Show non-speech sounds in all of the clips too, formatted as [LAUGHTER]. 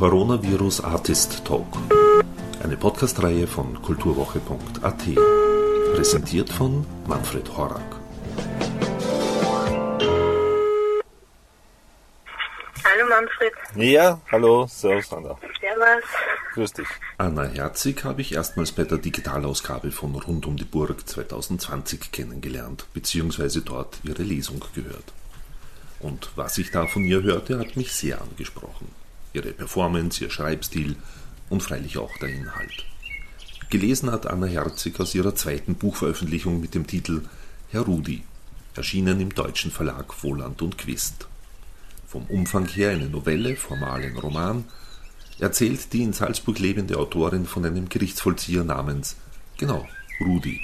Coronavirus Artist Talk. Eine Podcastreihe von kulturwoche.at. Präsentiert von Manfred Horak. Hallo Manfred. Ja, hallo, servus Sandra. Servus. Grüß dich. Anna Herzig habe ich erstmals bei der Digitalausgabe von Rund um die Burg 2020 kennengelernt, beziehungsweise dort ihre Lesung gehört. Und was ich da von ihr hörte, hat mich sehr angesprochen. Ihre Performance, ihr Schreibstil und freilich auch der Inhalt. Gelesen hat Anna Herzig aus ihrer zweiten Buchveröffentlichung mit dem Titel Herr Rudi, erschienen im deutschen Verlag Wohland und Quist. Vom Umfang her eine Novelle, formal ein Roman, erzählt die in Salzburg lebende Autorin von einem Gerichtsvollzieher namens, genau, Rudi,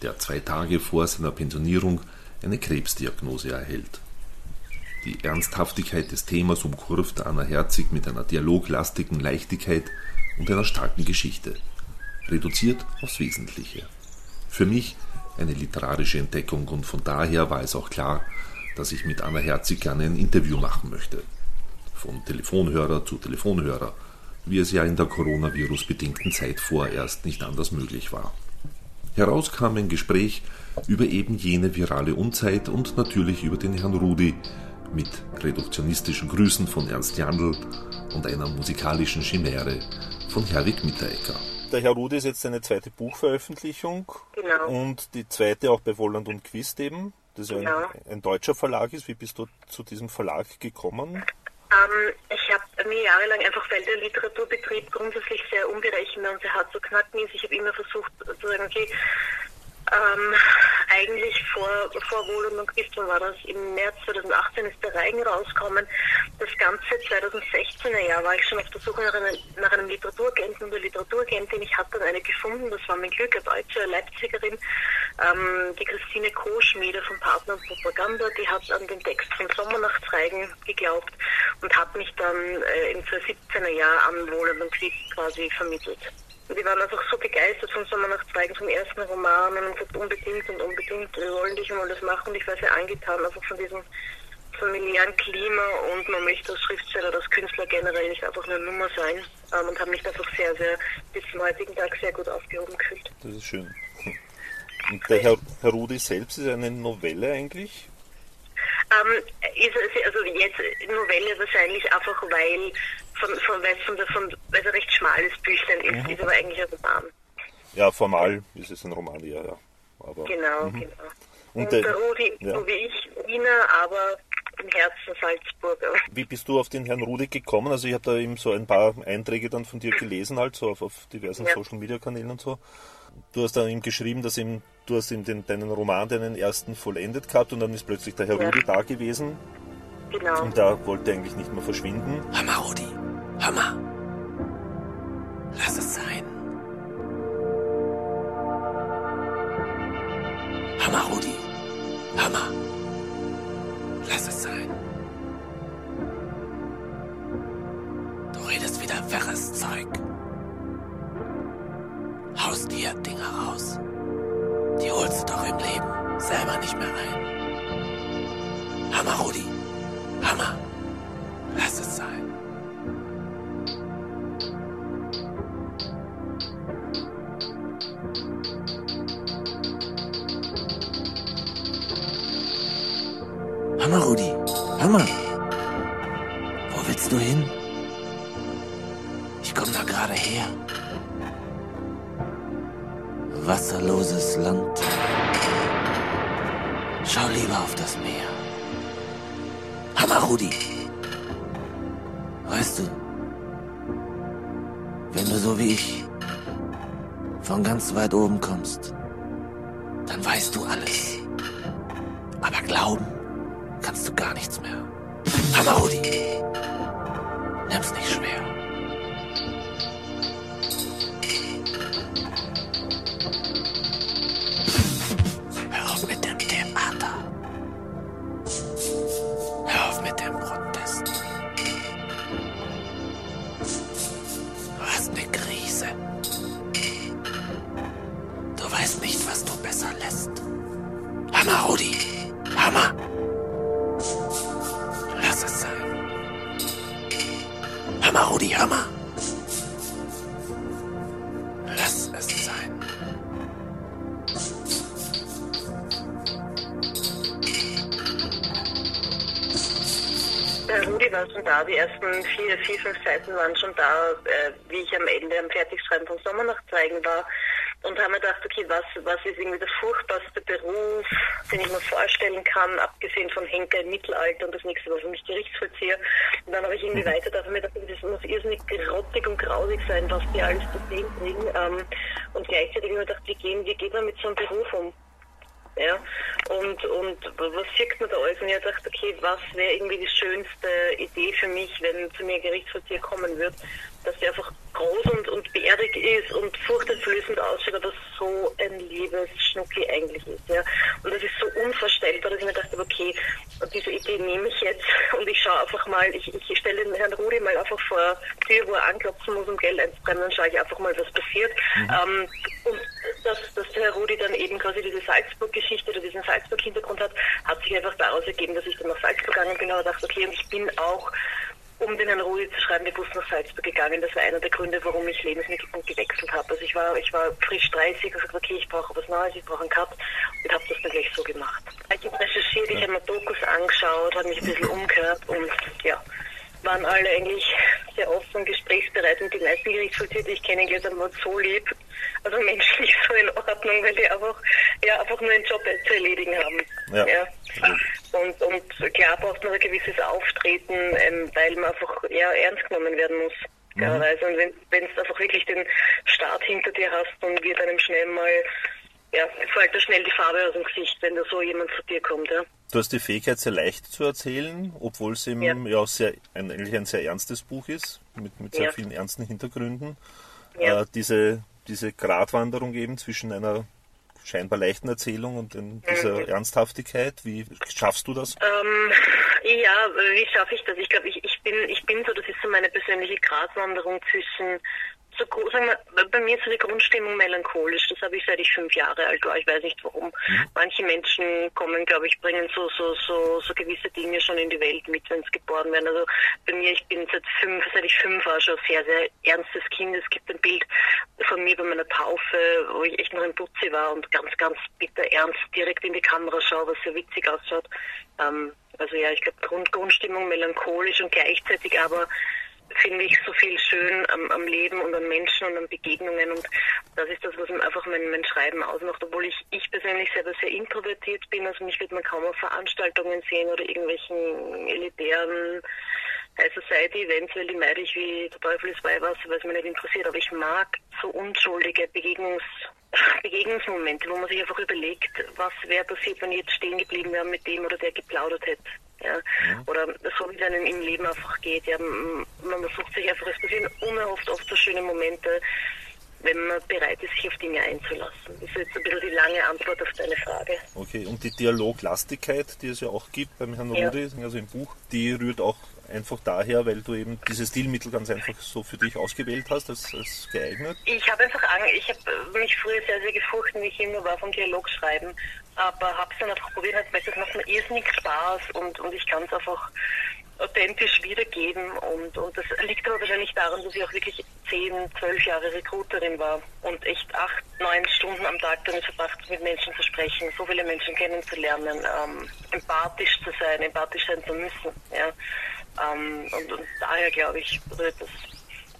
der zwei Tage vor seiner Pensionierung eine Krebsdiagnose erhält. Die Ernsthaftigkeit des Themas umkurvt Anna Herzig mit einer dialoglastigen Leichtigkeit und einer starken Geschichte, reduziert aufs Wesentliche. Für mich eine literarische Entdeckung und von daher war es auch klar, dass ich mit Anna Herzig gerne ein Interview machen möchte. Von Telefonhörer zu Telefonhörer, wie es ja in der Coronavirus-bedingten Zeit vorerst nicht anders möglich war. Heraus kam ein Gespräch über eben jene virale Unzeit und natürlich über den Herrn Rudi mit reduktionistischen Grüßen von Ernst Jandl und einer musikalischen Chimäre von Herwig Mitterecker. Der Herr Rudi ist jetzt seine zweite Buchveröffentlichung Genau. und die zweite auch bei Wolland und Quist eben, das ja Genau. ein, ein deutscher Verlag ist. Wie bist du zu diesem Verlag gekommen? Ähm, ich habe mir jahrelang einfach, weil der Literaturbetrieb grundsätzlich sehr unberechenbar und sehr hart zu knacken ist, ich habe immer versucht zu sagen, okay, ähm, eigentlich vor, vor Wohl und Christ, wann war das? Im März 2018 ist der Reigen rausgekommen. Das ganze 2016er Jahr war ich schon auf der Suche nach, einer, nach einem Literaturagenten oder Literaturagentin. Ich habe dann eine gefunden, das war mein Glück, eine deutsche Leipzigerin, ähm, die Christine Koschmiede vom Partner und Propaganda, die hat an den Text von Sommernachtsreigen geglaubt und hat mich dann äh, im 2017er Jahr an Wohl und Christ quasi vermittelt. Und die waren einfach so begeistert von Sommernachtsreigen, vom ersten Roman und haben gesagt, unbedingt und unbedingt, wir wollen dich mal das machen. Und ich war sehr angetan, einfach von diesem familiären Klima und man möchte als Schriftsteller, als Künstler generell nicht einfach eine Nummer sein ähm, und habe mich einfach sehr, sehr bis zum heutigen Tag sehr gut aufgehoben gefühlt. Das ist schön. Und der Herr, Herr Rudi selbst ist eine Novelle eigentlich? Ähm, ist, also jetzt Novelle wahrscheinlich einfach, weil von, von, von von, weil es ein recht schmales Büchlein ist, ist aber eigentlich ein Roman. Ja, formal ist es ein Roman, ja, ja. Aber Genau, genau. Und Und, der- der Rudi, ja. so wie ich, Wiener, aber im Herzen Salzburger. wie bist du auf den Herrn Rudi gekommen? Also ich habe da eben so ein paar Einträge dann von dir gelesen, halt so auf, auf diversen Ja. Social Media Kanälen und so. Du hast dann ihm geschrieben, dass ihm, du hast ihm den, deinen Roman, deinen ersten vollendet gehabt und dann ist plötzlich der Herr Ja. Rudi da gewesen Genau. und da wollte er eigentlich nicht mehr verschwinden. Hammer, Rudi. Hammer. Lass es sein. Hammer, Rudi. Hammer. Lass es sein. Du redest wieder wirres Zeug. Haust dir Dinge raus. Die holst du doch im Leben selber nicht mehr ein. Hammer, Rudi. Wenn du so wie ich von ganz weit oben kommst, dann weißt du alles. Aber glauben kannst du gar nichts mehr. Hammer. Nimm's nicht schwer. Rudi war schon da, die ersten vier, vier, fünf Seiten waren schon da, äh, wie ich am Ende am Fertigschreiben von Sommernacht-Zeigen war. Und haben mir gedacht, okay, was, was ist irgendwie der furchtbarste Beruf, den ich mir vorstellen kann, abgesehen von Henker im Mittelalter und das nächste war für mich Gerichtsvollzieher. Und dann habe ich irgendwie weiter gedacht, mir gedacht, das muss irrsinnig grottig und grausig sein, was die alles zu sehen kriegen. Ähm, und gleichzeitig habe ich mir gedacht, wie, gehen, wie geht man mit so einem Beruf um? Ja, und, und was sieht man da alles? Und ich habe gedacht, okay, was wäre irgendwie die schönste Idee für mich, wenn zu mir ein Gerichtsvollzieher kommen wird, dass der einfach groß und, und bärig ist und furchteinflößend ausschaut, aber so ein liebes Schnucki eigentlich ist. Ja. Und das ist so unvorstellbar, dass ich mir dachte, okay, diese Idee nehme ich jetzt [LAUGHS] und ich schaue einfach mal, ich, ich stelle den Herrn Rudi mal einfach vor Tür, wo er anklopfen muss, um Geld einzubrennen, dann schaue ich einfach mal, was passiert. Mhm. Ähm, und dass, dass der Herr Rudi dann eben quasi diese Salzburg-Geschichte oder diesen Salzburg-Hintergrund hat, hat sich einfach daraus ergeben, dass ich dann nach Salzburg gegangen bin und dachte, okay, und ich bin auch um den Herrn Rudi zu schreiben, bewusst nach Salzburg gegangen. Das war einer der Gründe, warum ich Lebensmittelpunkt gewechselt habe. Also ich war, ich war frisch 30 und gesagt, okay, ich brauche was Neues, ich brauche einen Cut und habe das dann gleich so gemacht. Ich habe recherchiert, ich habe mir Dokus angeschaut, habe mich ein bisschen umgehört und ja, waren alle eigentlich sehr offen gesprächsbereit und die meisten Gerichtsvollzieher, die ich kennengelernt habe, waren so lieb, also menschlich so in Ordnung, weil die einfach, ja, einfach nur einen Job zu erledigen haben. Ja. ja. Und, und klar braucht man ein gewisses Auftreten, ähm, weil man einfach eher ernst genommen werden muss. Mhm. Also, und wenn, du einfach wirklich den Staat hinter dir hast und wird einem schnell mal ja, fällt da schnell die Farbe aus dem Gesicht, wenn da so jemand zu dir kommt. Ja. Du hast die Fähigkeit, sehr leicht zu erzählen, obwohl es eben ja. ja sehr, ein, eigentlich ein sehr ernstes Buch ist, mit, mit sehr ja. vielen ernsten Hintergründen. Ja. Äh, diese, diese Gratwanderung eben zwischen einer scheinbar leichten Erzählung und in dieser mhm. Ernsthaftigkeit, wie schaffst du das? Ähm, ja, wie schaffe ich das? Ich glaube, ich, ich, bin, ich bin so, das ist so meine persönliche Gratwanderung zwischen so, sagen wir, bei mir ist so die Grundstimmung melancholisch. Das habe ich seit ich fünf Jahre alt war. Ich weiß nicht warum. Mhm. Manche Menschen kommen, glaube ich, bringen so, so, so, so gewisse Dinge schon in die Welt mit, wenn sie geboren werden. Also bei mir, ich bin seit fünf, seit ich fünf war, schon sehr, sehr ernstes Kind. Es gibt ein Bild von mir bei meiner Taufe, wo ich echt noch ein Putzi war und ganz, ganz bitter ernst direkt in die Kamera schaue, was sehr witzig ausschaut. Ähm, also ja, ich glaube, Grund, Grundstimmung melancholisch und gleichzeitig aber finde ich so viel schön am, am, Leben und an Menschen und an Begegnungen. Und das ist das, was einfach mein, mein Schreiben ausmacht, obwohl ich, ich persönlich selber sehr introvertiert bin, also mich wird man kaum auf Veranstaltungen sehen oder irgendwelchen elitären High Society Events, weil die meide ich wie der Teufel ist Weihwasser, weil es mich nicht interessiert, aber ich mag so unschuldige Begegnungs [LAUGHS] Begegnungsmomente, wo man sich einfach überlegt, was wäre passiert, wenn ich jetzt stehen geblieben wäre mit dem oder der geplaudert hätte. Ja. Mhm. Oder so wie es einem im Leben einfach geht. Ja. Man versucht sich einfach, es passieren unerhofft oft so schöne Momente, wenn man bereit ist, sich auf Dinge einzulassen. Das ist jetzt ein bisschen die lange Antwort auf deine Frage. Okay, und die Dialoglastigkeit, die es ja auch gibt beim Herrn ja. Rudi, also im Buch, die rührt auch einfach daher, weil du eben dieses Stilmittel ganz einfach so für dich ausgewählt hast, als, als geeignet? Ich habe einfach Angst, ich habe mich früher sehr, sehr gefurchten, wie ich immer war vom Dialog schreiben, aber habe es dann einfach probiert, weil das macht mir irrsinnig Spaß und, und ich kann es einfach authentisch wiedergeben und, und das liegt aber wahrscheinlich daran, dass ich auch wirklich zehn, zwölf Jahre Recruiterin war und echt acht, neun Stunden am Tag damit verbracht, mit Menschen zu sprechen, so viele Menschen kennenzulernen, ähm, empathisch zu sein, empathisch sein zu müssen. Ja. Ähm, und, und daher glaube ich, rührt das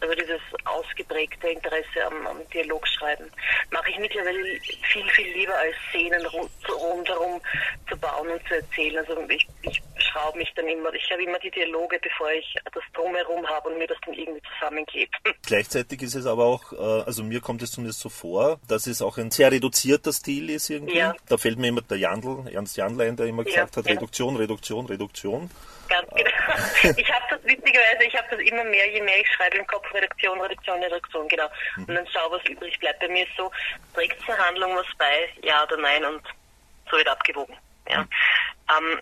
also dieses ausgeprägte Interesse am, am Dialogschreiben mache ich mittlerweile viel, viel lieber als Szenen rundherum zu bauen und zu erzählen. Also ich, ich schraube mich dann immer, ich habe immer die Dialoge, bevor ich das drumherum habe und mir das dann irgendwie zusammenklebt. [LAUGHS] Gleichzeitig ist es aber auch, äh, also mir kommt es zumindest so vor, dass es auch ein sehr reduzierter Stil ist irgendwie. Ja. Da fällt mir immer der Jandl, Ernst Jandlein, der immer gesagt ja, hat, Reduktion, Reduktion, Reduktion. Ganz genau. [LAUGHS] Ich habe das witzigerweise, ich habe das immer mehr, je mehr ich schreibe im Kopf, Redaktion, Redaktion, Redaktion, genau. Mhm. Und dann schau, was übrig bleibt. Bei mir ist so, trägt zur Handlung was bei, ja oder nein und so wird abgewogen. Ja. Mhm. Ähm,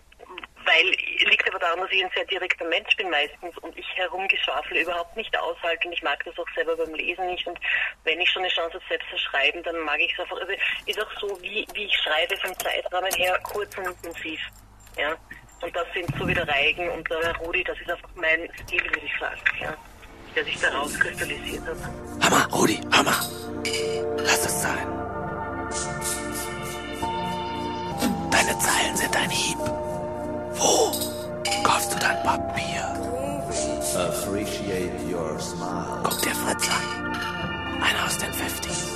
weil liegt aber daran, dass ich ein sehr direkter Mensch bin meistens und ich herumgeschwafle überhaupt nicht aushalte und ich mag das auch selber beim Lesen nicht und wenn ich schon eine Chance habe, selbst zu schreiben, dann mag ich es einfach, also ist auch so, wie, wie ich schreibe vom Zeitrahmen her, kurz und intensiv. Ja. Und das sind so wie der Reigen und der Rudi, das ist einfach mein Stil, würde ich sagen. Ja. der sich daraus kristallisiert hat. Hammer, Rudi, Hammer! Lass es sein. Deine Zeilen sind ein Hieb. Wo kaufst du dein Papier? Appreciate your smile. Guck dir Fritz an. Einer aus den 50s.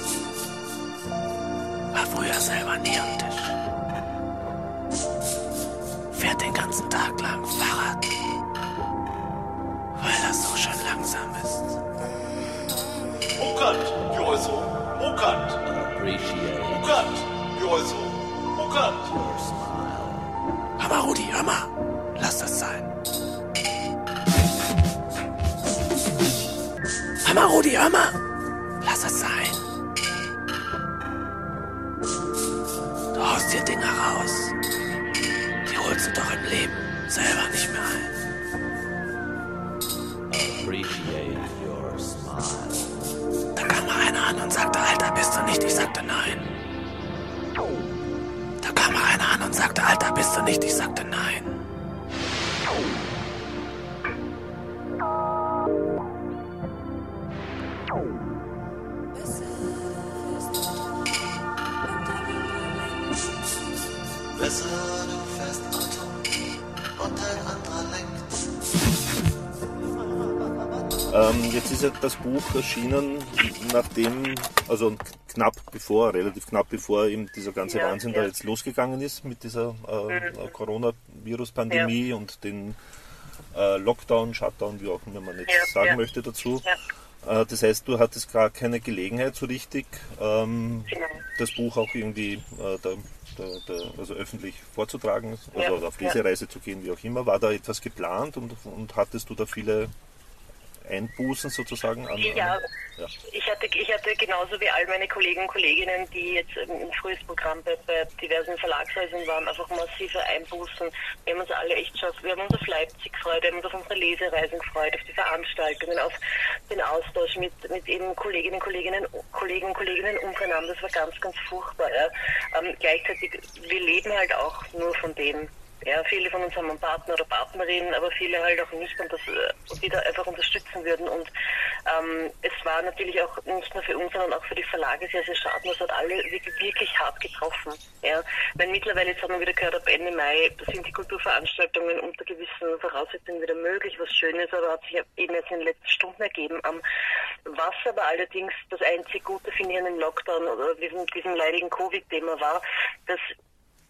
War früher selber nie am Tisch. Fährt den ganzen Tag lang Fahrrad. Weil das so schön langsam ist. Muckert, Joiso, muckert, Appreciate muckert, Joiso, muckert. your smile. Hammer, Rudi, Hammer! Lass das sein. Hammer, Rudi, Hammer! Lass Leben Ähm, jetzt ist ja das Buch erschienen, nachdem, also knapp bevor, relativ knapp bevor eben dieser ganze Ja, Wahnsinn ja. da jetzt losgegangen ist mit dieser äh, äh, Coronavirus-Pandemie und den äh, Lockdown, Shutdown, wie auch immer man jetzt Ja, sagen ja. möchte dazu. Ja. Äh, das heißt, du hattest gar keine Gelegenheit so richtig, ähm, das Buch auch irgendwie äh, der, der, der, also öffentlich vorzutragen, also Ja, auf ja. Lesereise zu gehen, wie auch immer. War da etwas geplant und, und hattest du da viele Einbußen sozusagen an? Ja, an ja. Ich hatte, ich hatte genauso wie all meine Kollegen und Kolleginnen, die jetzt im frühes Programm bei, bei diversen Verlagshäusern waren, einfach massive Einbußen. Wir haben uns alle echt schon, wir haben uns auf Leipzig gefreut, wir haben uns auf unsere Lesereisen gefreut, auf die Veranstaltungen, auf den Austausch mit, mit eben Kolleginnen und Kolleginnen, Kollegen und Kolleginnen untereinander. Das war ganz, ganz furchtbar. Ja. Ähm, gleichzeitig, wir leben halt auch nur von dem. Ja, viele von uns haben einen Partner oder Partnerin, aber viele halt auch nicht und das äh, wieder einfach unterstützen würden. Und ähm, es war natürlich auch nicht nur für uns, sondern auch für die Verlage sehr, sehr schade. Das hat alle wirklich, wirklich hart getroffen. Ja, weil mittlerweile, jetzt haben wir wieder gehört, ab Ende Mai sind die Kulturveranstaltungen unter gewissen Voraussetzungen wieder möglich, was schön ist, aber hat sich eben jetzt in den letzten Stunden ergeben. Ähm, was aber allerdings das einzige Gute finde ich an dem Lockdown oder diesem, diesem leidigen Covid-Thema war, dass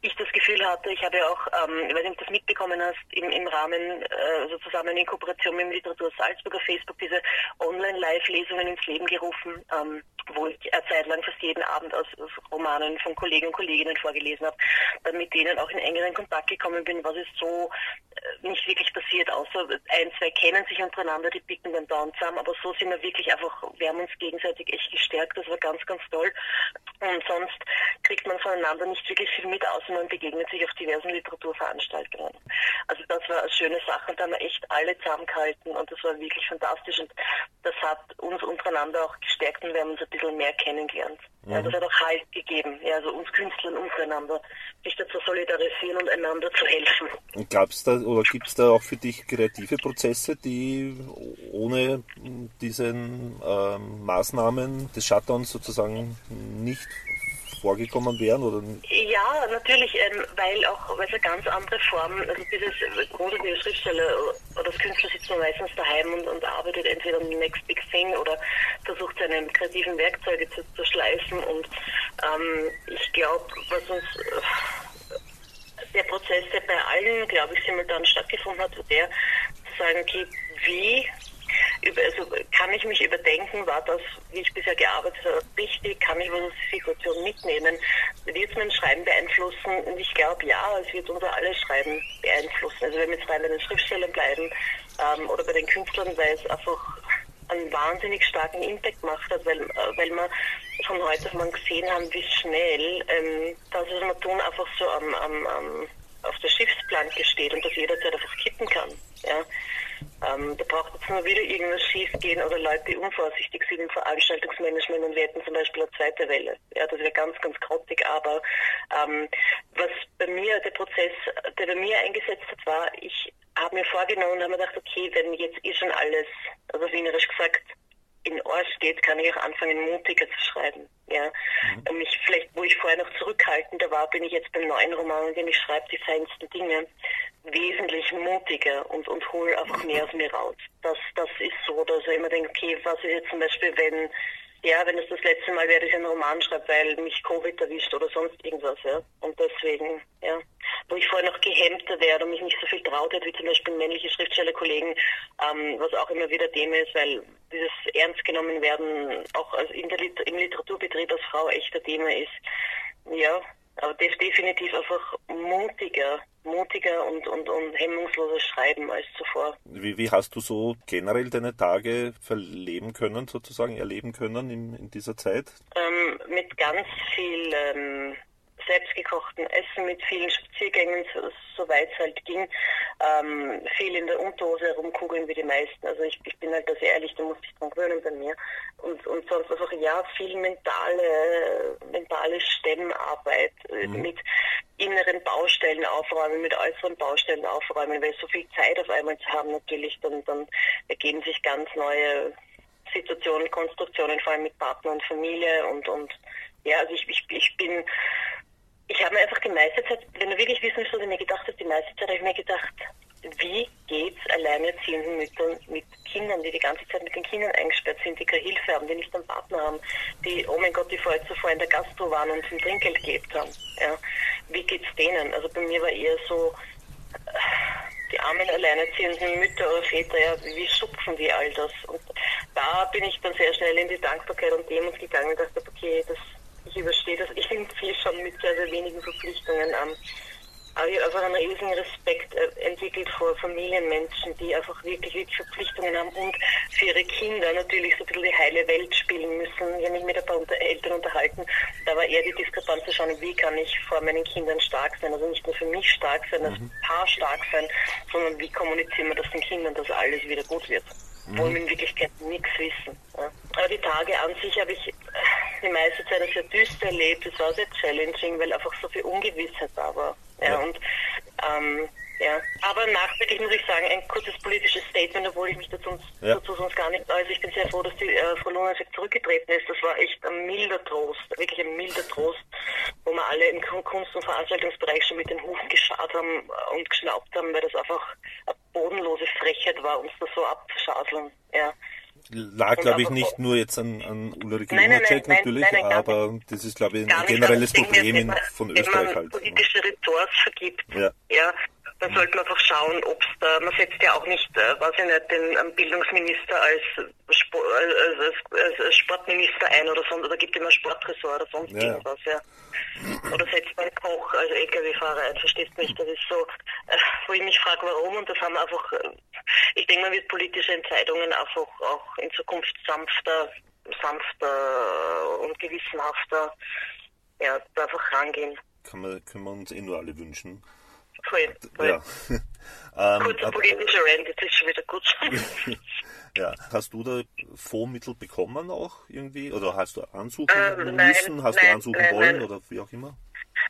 ich das Gefühl hatte, ich habe ja auch, ähm, ich weiß nicht, ob du das mitbekommen hast, im, im Rahmen, äh, also zusammen in Kooperation mit dem Literatur Salzburg auf Facebook diese Online-Live-Lesungen ins Leben gerufen, ähm, wo ich eine Zeit lang fast jeden Abend aus, aus Romanen von Kollegen und Kolleginnen vorgelesen habe, dann mit denen auch in engeren Kontakt gekommen bin, was ist so nicht wirklich passiert, außer ein, zwei kennen sich untereinander, die picken dann dauernd zusammen, aber so sind wir wirklich einfach, wir haben uns gegenseitig echt gestärkt, das war ganz, ganz toll. Und sonst kriegt man voneinander nicht wirklich viel mit, außer man begegnet sich auf diversen Literaturveranstaltungen. Also das war eine schöne Sache und da haben wir echt alle zusammengehalten und das war wirklich fantastisch und das hat uns untereinander auch gestärkt und wir haben uns ein bisschen mehr kennengelernt. Ja, das hat auch Halt gegeben, ja, also uns Künstlern untereinander, sich da zu solidarisieren und einander zu helfen. Gab es da oder gibt es da auch für dich kreative Prozesse, die ohne diesen ähm, Maßnahmen des Shutdowns sozusagen nicht vorgekommen wären? Oder? Ja, natürlich, ähm, weil auch weil es eine ganz andere Form, also dieses äh, grundsätzliche Schriftsteller oder das Künstler sitzt man meistens daheim und, und arbeitet entweder the next big thing oder versucht seine kreativen Werkzeuge zu, zu schleifen und ähm, ich glaube, was uns äh, der Prozess, der bei allen, glaube ich, simultan stattgefunden hat, war der zu sagen, okay, wie über, also kann ich mich überdenken, war das, wie ich bisher gearbeitet habe, richtig, kann ich was aus der Situation mitnehmen, wird es mein Schreiben beeinflussen? Und ich glaube, ja, es wird unser alles Schreiben beeinflussen. Also wenn wir jetzt rein bei den Schriftstellern bleiben ähm, oder bei den Künstlern, weil es einfach einen wahnsinnig starken Impact gemacht hat, weil, äh, weil wir von heute auf morgen gesehen haben, wie schnell ähm, das, was wir tun, einfach so am, am, am, auf der Schiffsplanke steht und das jederzeit einfach kippen kann. Ja. Ähm, da braucht jetzt nur wieder irgendwas schief gehen oder Leute, die unvorsichtig sind im Veranstaltungsmanagement und wir hätten zum Beispiel eine zweite Welle. Ja, das wäre ganz, ganz grottig, aber ähm, was bei mir, der Prozess, der bei mir eingesetzt hat, war, ich habe mir vorgenommen und habe mir gedacht, okay, wenn jetzt eh schon alles, also wienerisch gesagt, in Arsch geht, kann ich auch anfangen, mutiger zu schreiben. Ja. Mhm. Und mich vielleicht, wo ich vorher noch zurückhaltender war, bin ich jetzt beim neuen Roman, in dem ich schreibe, die feinsten Dinge, wesentlich mutiger und, und hole einfach mehr aus mir raus. Das, das ist so, dass ich immer denke, okay, was ist jetzt zum Beispiel, wenn ja, wenn es das letzte Mal wäre, dass ich einen Roman schreibe, weil mich Covid erwischt oder sonst irgendwas, ja. Und deswegen, ja. Wo ich vorher noch gehemmter wäre und mich nicht so viel traut hätte, wie zum Beispiel männliche Schriftstellerkollegen, ähm, was auch immer wieder Thema ist, weil dieses ernst genommen werden auch als in der Lit im Literaturbetrieb als Frau echter Thema ist. Ja, aber das definitiv einfach mutiger, mutiger und, und, und hemmungsloser schreiben als zuvor. Wie, wie hast du so generell deine Tage verleben können, sozusagen erleben können in, in dieser Zeit? Ähm, mit ganz viel ähm, selbstgekochten Essen, mit vielen Spaziergängen, soweit es halt ging, ähm, viel in der Unterhose herumkugeln wie die meisten. Also ich, ich bin halt da sehr ehrlich, da muss ich dran gewöhnen bei mir. Und, und sonst einfach, ja, viel mentale, mentale Stemmarbeit äh, mhm. mit inneren Baustellen aufräumen, mit äußeren Baustellen aufräumen, weil so viel Zeit auf einmal zu haben natürlich, dann, dann ergeben sich ganz neue Situationen, Konstruktionen, vor allem mit Partner und Familie und, und ja, also ich, ich, ich bin ich habe mir einfach die meiste Zeit, wenn du wirklich wissen willst, was ich mir gedacht habe, die meiste Zeit habe ich mir gedacht, wie geht's alleinerziehenden Müttern mit Kindern, die die ganze Zeit mit den Kindern eingesperrt sind, die keine Hilfe haben, die nicht einen Partner haben, die, oh mein Gott, die vorher zuvor in der Gastro waren und zum Trinkgeld gelebt haben. Ja. Wie geht's denen? Also bei mir war eher so, die armen alleinerziehenden Mütter oder Väter, ja, wie schupfen die all das? Und da bin ich dann sehr schnell in die Dankbarkeit und Demut gegangen und dachte, okay, das ich überstehe das irgendwie schon mit sehr, sehr wenigen Verpflichtungen an. Aber ich habe einfach einen riesigen Respekt äh, entwickelt vor Familienmenschen, die einfach wirklich, wirklich Verpflichtungen haben und für ihre Kinder natürlich so ein bisschen die heile Welt spielen müssen. Ich habe mich mit ein paar Eltern unterhalten. Da war eher die Diskrepanz zu schauen, wie kann ich vor meinen Kindern stark sein. Also nicht nur für mich stark sein, als mhm. Paar stark sein, sondern wie kommunizieren wir das den Kindern, dass alles wieder gut wird. Mhm. Wo wir in Wirklichkeit nichts wissen. Ja. Aber die Tage an sich habe ich die Zeit sehr düster erlebt. Es war sehr challenging, weil einfach so viel Ungewissheit da war. Ja, ja. und ähm, ja. Aber nachträglich muss ich sagen, ein kurzes politisches Statement, obwohl ich mich dazu, ja. dazu sonst gar nicht also Ich bin sehr froh, dass die äh, Frau Lunacek zurückgetreten ist. Das war echt ein milder Trost, wirklich ein milder Trost, wo wir alle im Kunst- und Veranstaltungsbereich schon mit den Hufen geschart haben und geschnaubt haben, weil das einfach eine bodenlose Frechheit war, uns da so abzuschaseln. Ja lag, glaube ich, nicht nur jetzt an, an Ulrike Lunacek natürlich, nein, nein, aber das ist, glaube ich, ein generelles Problem in, von Österreich halt. politische Ressorts vergibt, ja. ja dann sollte man einfach schauen, ob es da, man setzt ja auch nicht, äh, weiß ich nicht, den Bildungsminister als, Sport, als, als, Sportminister ein oder sonst, oder gibt immer Sportressort oder sonst ja. irgendwas, ja. Oder setzt man Koch als LKW-Fahrer ein, verstehst mich? Das ist so, äh, wo ich mich frage, warum, und das haben wir einfach, äh, ich denke, man wird politische Entscheidungen einfach auch in Zukunft sanfter, sanfter und gewissenhafter, ja, da einfach rangehen. Kann man, können wir uns eh nur alle wünschen. Voll, voll. Ja. [LAUGHS] ähm, Kurzer politischer Rand, jetzt ist schon wieder gut. [LAUGHS] ja. Hast du da Fondsmittel bekommen auch irgendwie? Oder hast du ansuchen ähm, müssen? Nein, hast nein, du ansuchen nein, wollen oder wie auch immer?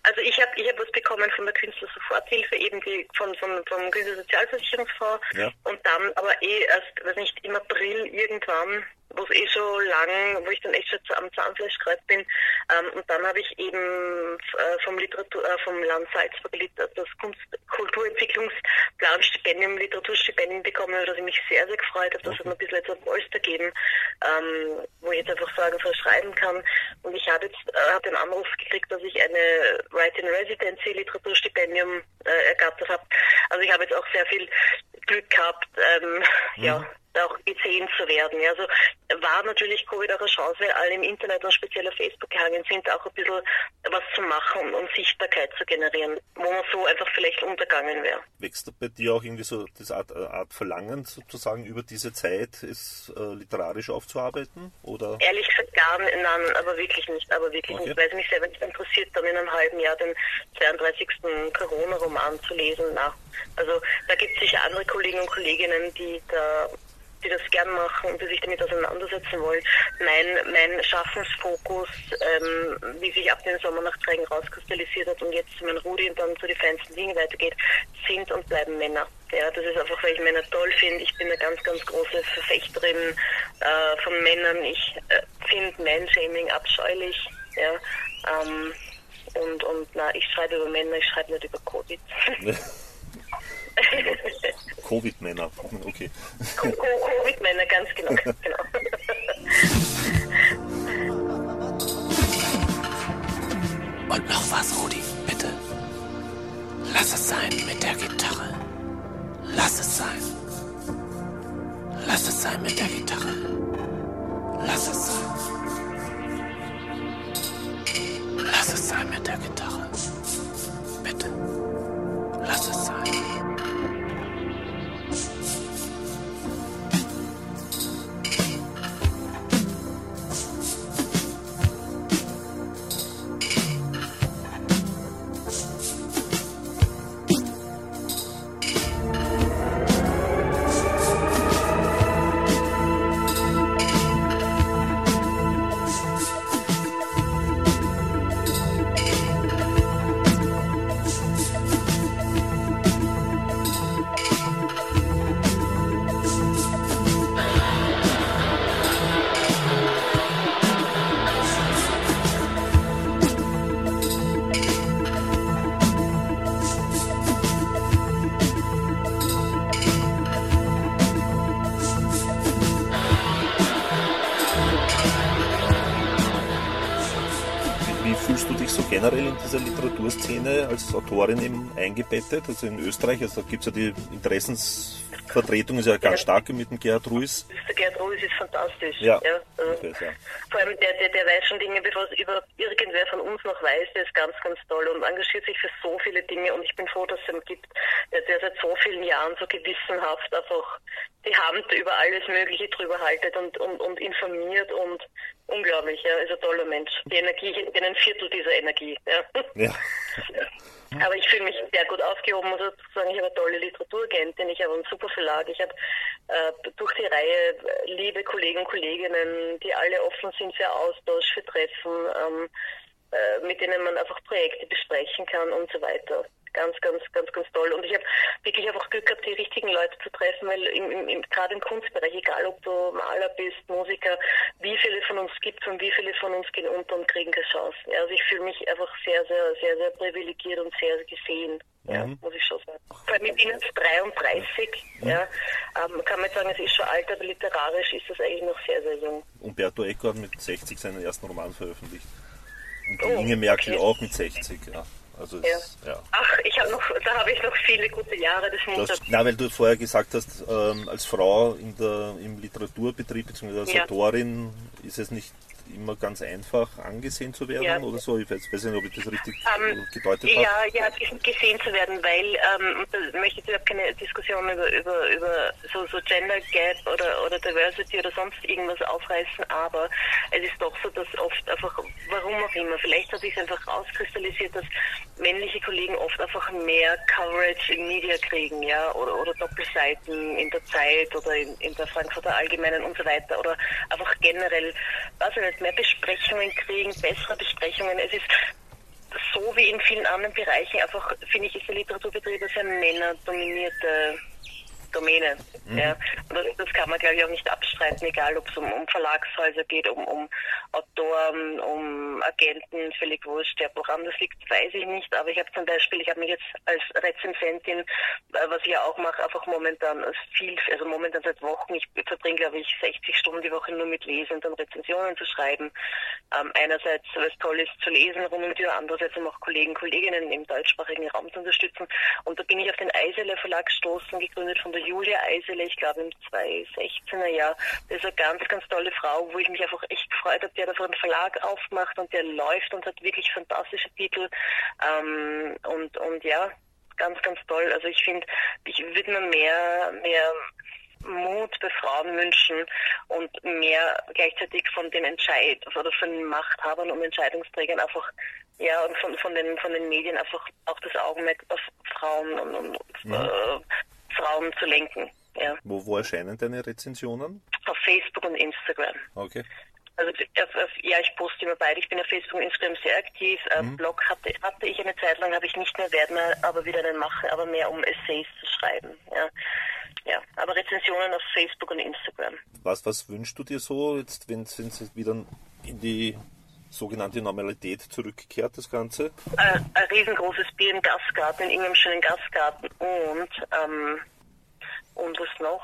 Also ich habe ich hab was bekommen von der Künstlersoforthilfe, eben die von, von, vom Künstlersozialversicherungsfonds ja. und dann aber eh erst, weiß nicht, im April irgendwann wo es eh schon lang, wo ich dann echt schon am Zahnfleischkreuz bin. Ähm, und dann habe ich eben äh, vom Literatur, äh, vom Land Salzburg das Kunst Kulturentwicklungsplan Stipendium, Literaturstipendium bekommen, über das ich mich sehr, sehr gefreut habe. Das hat mir ein bisschen jetzt ein Polster gegeben, ähm, wo ich jetzt einfach sagen, schreiben kann. Und ich habe jetzt äh, hab den Anruf gekriegt, dass ich eine Write-in-Residency Literaturstipendium äh, ergattert habe. Also ich habe jetzt auch sehr viel Glück gehabt, ähm, mhm. ja, auch gesehen zu werden. Also war natürlich Covid auch eine Chance, weil alle im Internet und speziell auf Facebook gehangen sind, auch ein bisschen was zu machen und Sichtbarkeit zu generieren, wo man so einfach vielleicht untergangen wäre. Wächst bei dir auch irgendwie so das Art, äh, Art Verlangen sozusagen über diese Zeit, es äh, literarisch aufzuarbeiten? Oder? Ehrlich gesagt gar nicht, nein, aber wirklich nicht, aber wirklich okay. nicht, weil es mich sehr interessiert, dann in einem halben Jahr den 32. Corona-Roman zu lesen. Na, also da gibt es sicher andere Kollegen und Kolleginnen, die da die das gern machen und die sich damit auseinandersetzen wollen. Mein, mein Schaffensfokus, ähm, wie sich ab den Sommernachträgen rauskristallisiert hat und jetzt zu meinem Rudi und dann zu den feinsten Dingen weitergeht, sind und bleiben Männer. Ja, das ist einfach, weil ich Männer toll finde. Ich bin eine ganz, ganz große Verfechterin äh, von Männern. Ich äh, finde Man-Shaming abscheulich. Ja, ähm, und, und na, ich schreibe über Männer, ich schreibe nicht über Covid. [LAUGHS] [LAUGHS] [LAUGHS] Covid-Männer, okay. Covid-Männer, ganz genau. [LAUGHS] genau. Und noch was, Rudi, bitte. Lass es sein mit der Gitarre. Lass es sein. Lass es sein mit der Gitarre. Lass es sein. Lass es sein mit der Gitarre. Bitte. Lass es sein. Literaturszene als Autorin eben eingebettet? Also in Österreich, also gibt es ja die Interessensvertretung, ist ja ganz stark mit dem Gerhard Ruiz. Der Gerd Ruiz ist fantastisch. Ja, also, ich weiß, ja. Vor allem der, der, der weiß schon Dinge, bevor es über irgendwer von uns noch weiß, der ist ganz, ganz toll und engagiert sich für so viele Dinge und ich bin froh, dass es ihn gibt, der, der seit so vielen Jahren so gewissenhaft einfach die Hand über alles Mögliche drüber haltet und, und, und informiert und unglaublich, ja, ist ein toller Mensch. Die Energie, ich bin ein Viertel dieser Energie, ja. [LAUGHS] Ja. Aber ich fühle mich sehr gut aufgehoben, muss ich sagen. Ich habe eine tolle Literaturagentin, ich habe einen super Verlag, ich habe äh, durch die Reihe äh, liebe Kollegen und Kolleginnen, die alle offen sind für Austausch, für Treffen, ähm, äh, mit denen man einfach Projekte besprechen kann und so weiter. Ganz, ganz, ganz, ganz toll. Und ich habe wirklich einfach Glück gehabt, die richtigen Leute zu treffen, weil im, im, im, gerade im Kunstbereich, egal ob du Maler bist, Musiker, wie viele von uns gibt es und wie viele von uns gehen unter und kriegen keine Chance. Also ich fühle mich einfach sehr, sehr, sehr, sehr privilegiert und sehr gesehen. Ja, muss ich schon sagen. Vor allem ich bin jetzt 33, ja, ähm, kann man sagen, es ist schon alt, aber literarisch ist es eigentlich noch sehr, sehr jung. Umberto Eco hat mit 60 seinen ersten Roman veröffentlicht. Und Oh, Inge Merkel okay. auch mit 60, ja. Also Ja. es, ja. Ach, ich habe noch, da habe ich noch viele gute Jahre des. Das, na, weil du vorher gesagt hast, ähm, als Frau in der, im Literaturbetrieb bzw. als Ja. Autorin ist es nicht immer ganz einfach angesehen zu werden Ja. oder so. Ich weiß, weiß nicht, ob ich das richtig Ähm, gedeutet habe. Ja, ja, ges- gesehen zu werden, weil ähm, da möchte ich überhaupt keine Diskussion über, über, über so, so Gender Gap oder, oder Diversity oder sonst irgendwas aufreißen, aber es ist doch so, dass oft einfach, warum auch immer, vielleicht hat sich einfach rauskristallisiert, dass männliche Kollegen oft einfach mehr Coverage in Media kriegen, ja, oder, oder Doppelseiten in der Zeit oder in, in der Frankfurter Allgemeinen und so weiter, oder einfach generell, ich nicht, mehr Besprechungen kriegen, bessere Besprechungen. Es ist so wie in vielen anderen Bereichen einfach, finde ich, ist der Literaturbetrieb eine sehr männerdominierte Domäne. Ja. Und das, das kann man, glaube ich, auch nicht abstreiten, egal ob es um, um Verlagshäuser geht, um, um Autoren, um Agenten, völlig wurscht. Ja, woran das liegt, weiß ich nicht. Aber ich habe zum Beispiel, ich habe mich jetzt als Rezensentin, äh, was ich ja auch mache, einfach momentan als viel, also momentan seit Wochen, ich verbringe, glaube ich, 60 Stunden die Woche nur mit Lesen und dann Rezensionen zu schreiben. Ähm, einerseits, weil es toll ist zu lesen rund um die Tür, andererseits um auch Kollegen, Kolleginnen im deutschsprachigen Raum zu unterstützen. Und da bin ich auf den Eisele Verlag gestoßen, gegründet von der Julia Eisele, ich glaube im 2016er Jahr. Das ist eine ganz, ganz tolle Frau, wo ich mich einfach echt gefreut habe, der da einen Verlag aufmacht und der läuft und hat wirklich fantastische Titel. Ähm, und, und ja, ganz, ganz toll. Also ich finde, ich würde mir mehr, mehr Mut bei Frauen wünschen und mehr gleichzeitig von den Entscheid oder von den Machthabern und Entscheidungsträgern einfach ja und von, von den von den Medien einfach auch das Augenmerk auf Frauen und, und äh, Frauen zu lenken. Ja. Wo, wo erscheinen deine Rezensionen? Auf Facebook und Instagram. Okay. Also auf, auf, ja, ich poste immer beide. Ich bin auf Facebook und Instagram sehr aktiv. Äh, Blog hatte, hatte ich eine Zeit lang, habe ich nicht mehr, werde mir aber wieder einen machen, aber mehr um Essays zu schreiben. Ja. ja, aber Rezensionen auf Facebook und Instagram. Was, was wünschst du dir so, jetzt, wenn es wieder in die sogenannte Normalität zurückkehrt, das Ganze? Äh, ein riesengroßes Bier im Gastgarten, in irgendeinem schönen Gastgarten und, ähm, und was noch?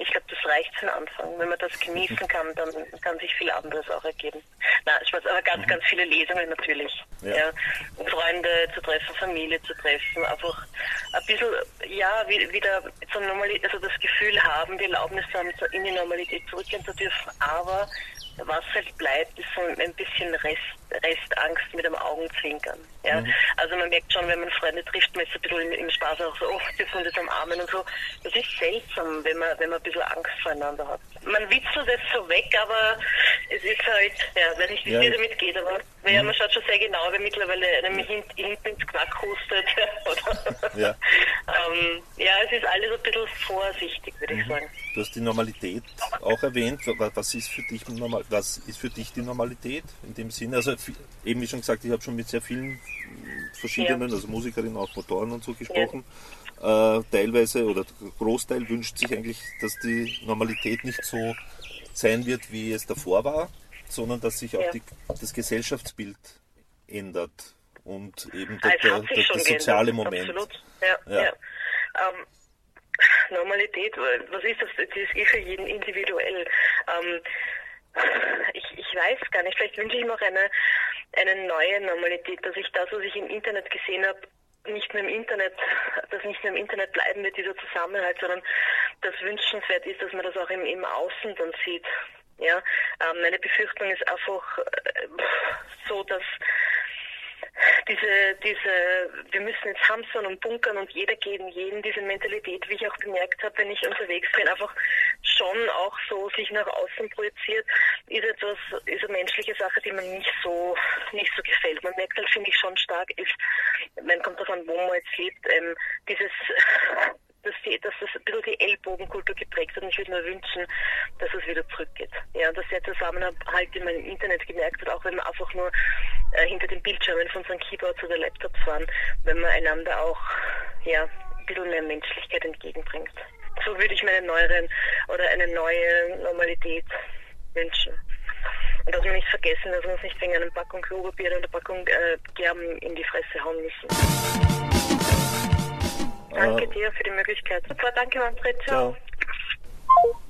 Ich glaube, das reicht für den Anfang. Wenn man das genießen [LAUGHS] kann, dann kann sich viel anderes auch ergeben. Na, ich weiß, aber ganz, ganz viele Lesungen natürlich. Ja. Ja. Freunde zu treffen, Familie zu treffen, einfach ein bisschen, ja, wie- wieder zur Normalität, also das Gefühl haben, die Erlaubnis zu haben, in die Normalität zurückgehen zu dürfen. Aber was halt bleibt, ist so ein bisschen Rest, Restangst mit dem Augenzwinkern. Ja? Also man merkt schon, wenn man Freunde trifft, man ist ein bisschen im, im Spaß auch so, oh, dürfen wir jetzt umarmen und so. Das ist seltsam, wenn man, wenn man ein bisschen Angst voreinander hat. Man witzelt es so weg, aber es ist halt, ja, weiß nicht, wie es Ja. damit geht, aber ja, man schaut schon sehr genau, wer mittlerweile einem hint, hinten ins Knack hustet. [LAUGHS] Ja. ähm, ja, es ist alles ein bisschen vorsichtig, würde ich sagen. Du hast die Normalität auch erwähnt. Wa- Was ist für dich normal? Was ist für dich die Normalität in dem Sinne? Also vi- eben wie schon gesagt, ich habe schon mit sehr vielen verschiedenen, Ja. also Musikerinnen, auch Motoren und so gesprochen. Äh, teilweise oder der Großteil wünscht sich eigentlich, dass die Normalität nicht so sein wird, wie es davor war, sondern dass sich auch Ja. die, das Gesellschaftsbild ändert und eben Ah, der, der, der, der soziale Moment. Absolut. Ja, Ja. ja. Ähm, Normalität, was ist das? Das ist für jeden individuell. Ähm, ich, ich weiß gar nicht, vielleicht wünsche ich mir auch eine, eine neue Normalität, dass ich das, was ich im Internet gesehen habe, nicht nur im Internet, dass nicht nur im Internet bleiben wird, dieser Zusammenhalt, sondern das wünschenswert ist, dass man das auch im, im Außen dann sieht. Ja, ähm, meine Befürchtung ist einfach äh, so, dass diese, diese, wir müssen jetzt hamstern und bunkern und jeder gegen jeden, diese Mentalität, wie ich auch bemerkt habe, wenn ich unterwegs bin, einfach schon auch so sich nach außen projiziert, ist etwas, ist eine menschliche Sache, die mir nicht so, nicht so gefällt. Man merkt halt, finde ich, schon stark, ist, man kommt davon, wo man jetzt lebt, ähm, dieses, [LAUGHS] dass, die, dass das ein bisschen die Ellbogenkultur geprägt hat und ich würde mir wünschen, dass es wieder zurückgeht. Ja, dass der Zusammenhalt, den man im Internet gemerkt hat, auch wenn man einfach nur äh, hinter den Bildschirmen von unseren Keyboards oder Laptops waren, wenn man einander auch ja, ein bisschen mehr Menschlichkeit entgegenbringt. So würde ich mir einen neueren oder eine neue Normalität wünschen. Und dass wir nicht vergessen, dass wir uns nicht wegen einer Packung Klopapier oder einer Packung äh, Gerben in die Fresse hauen müssen. Danke dir für die Möglichkeit. Super, danke Manfred. Ciao. Ciao.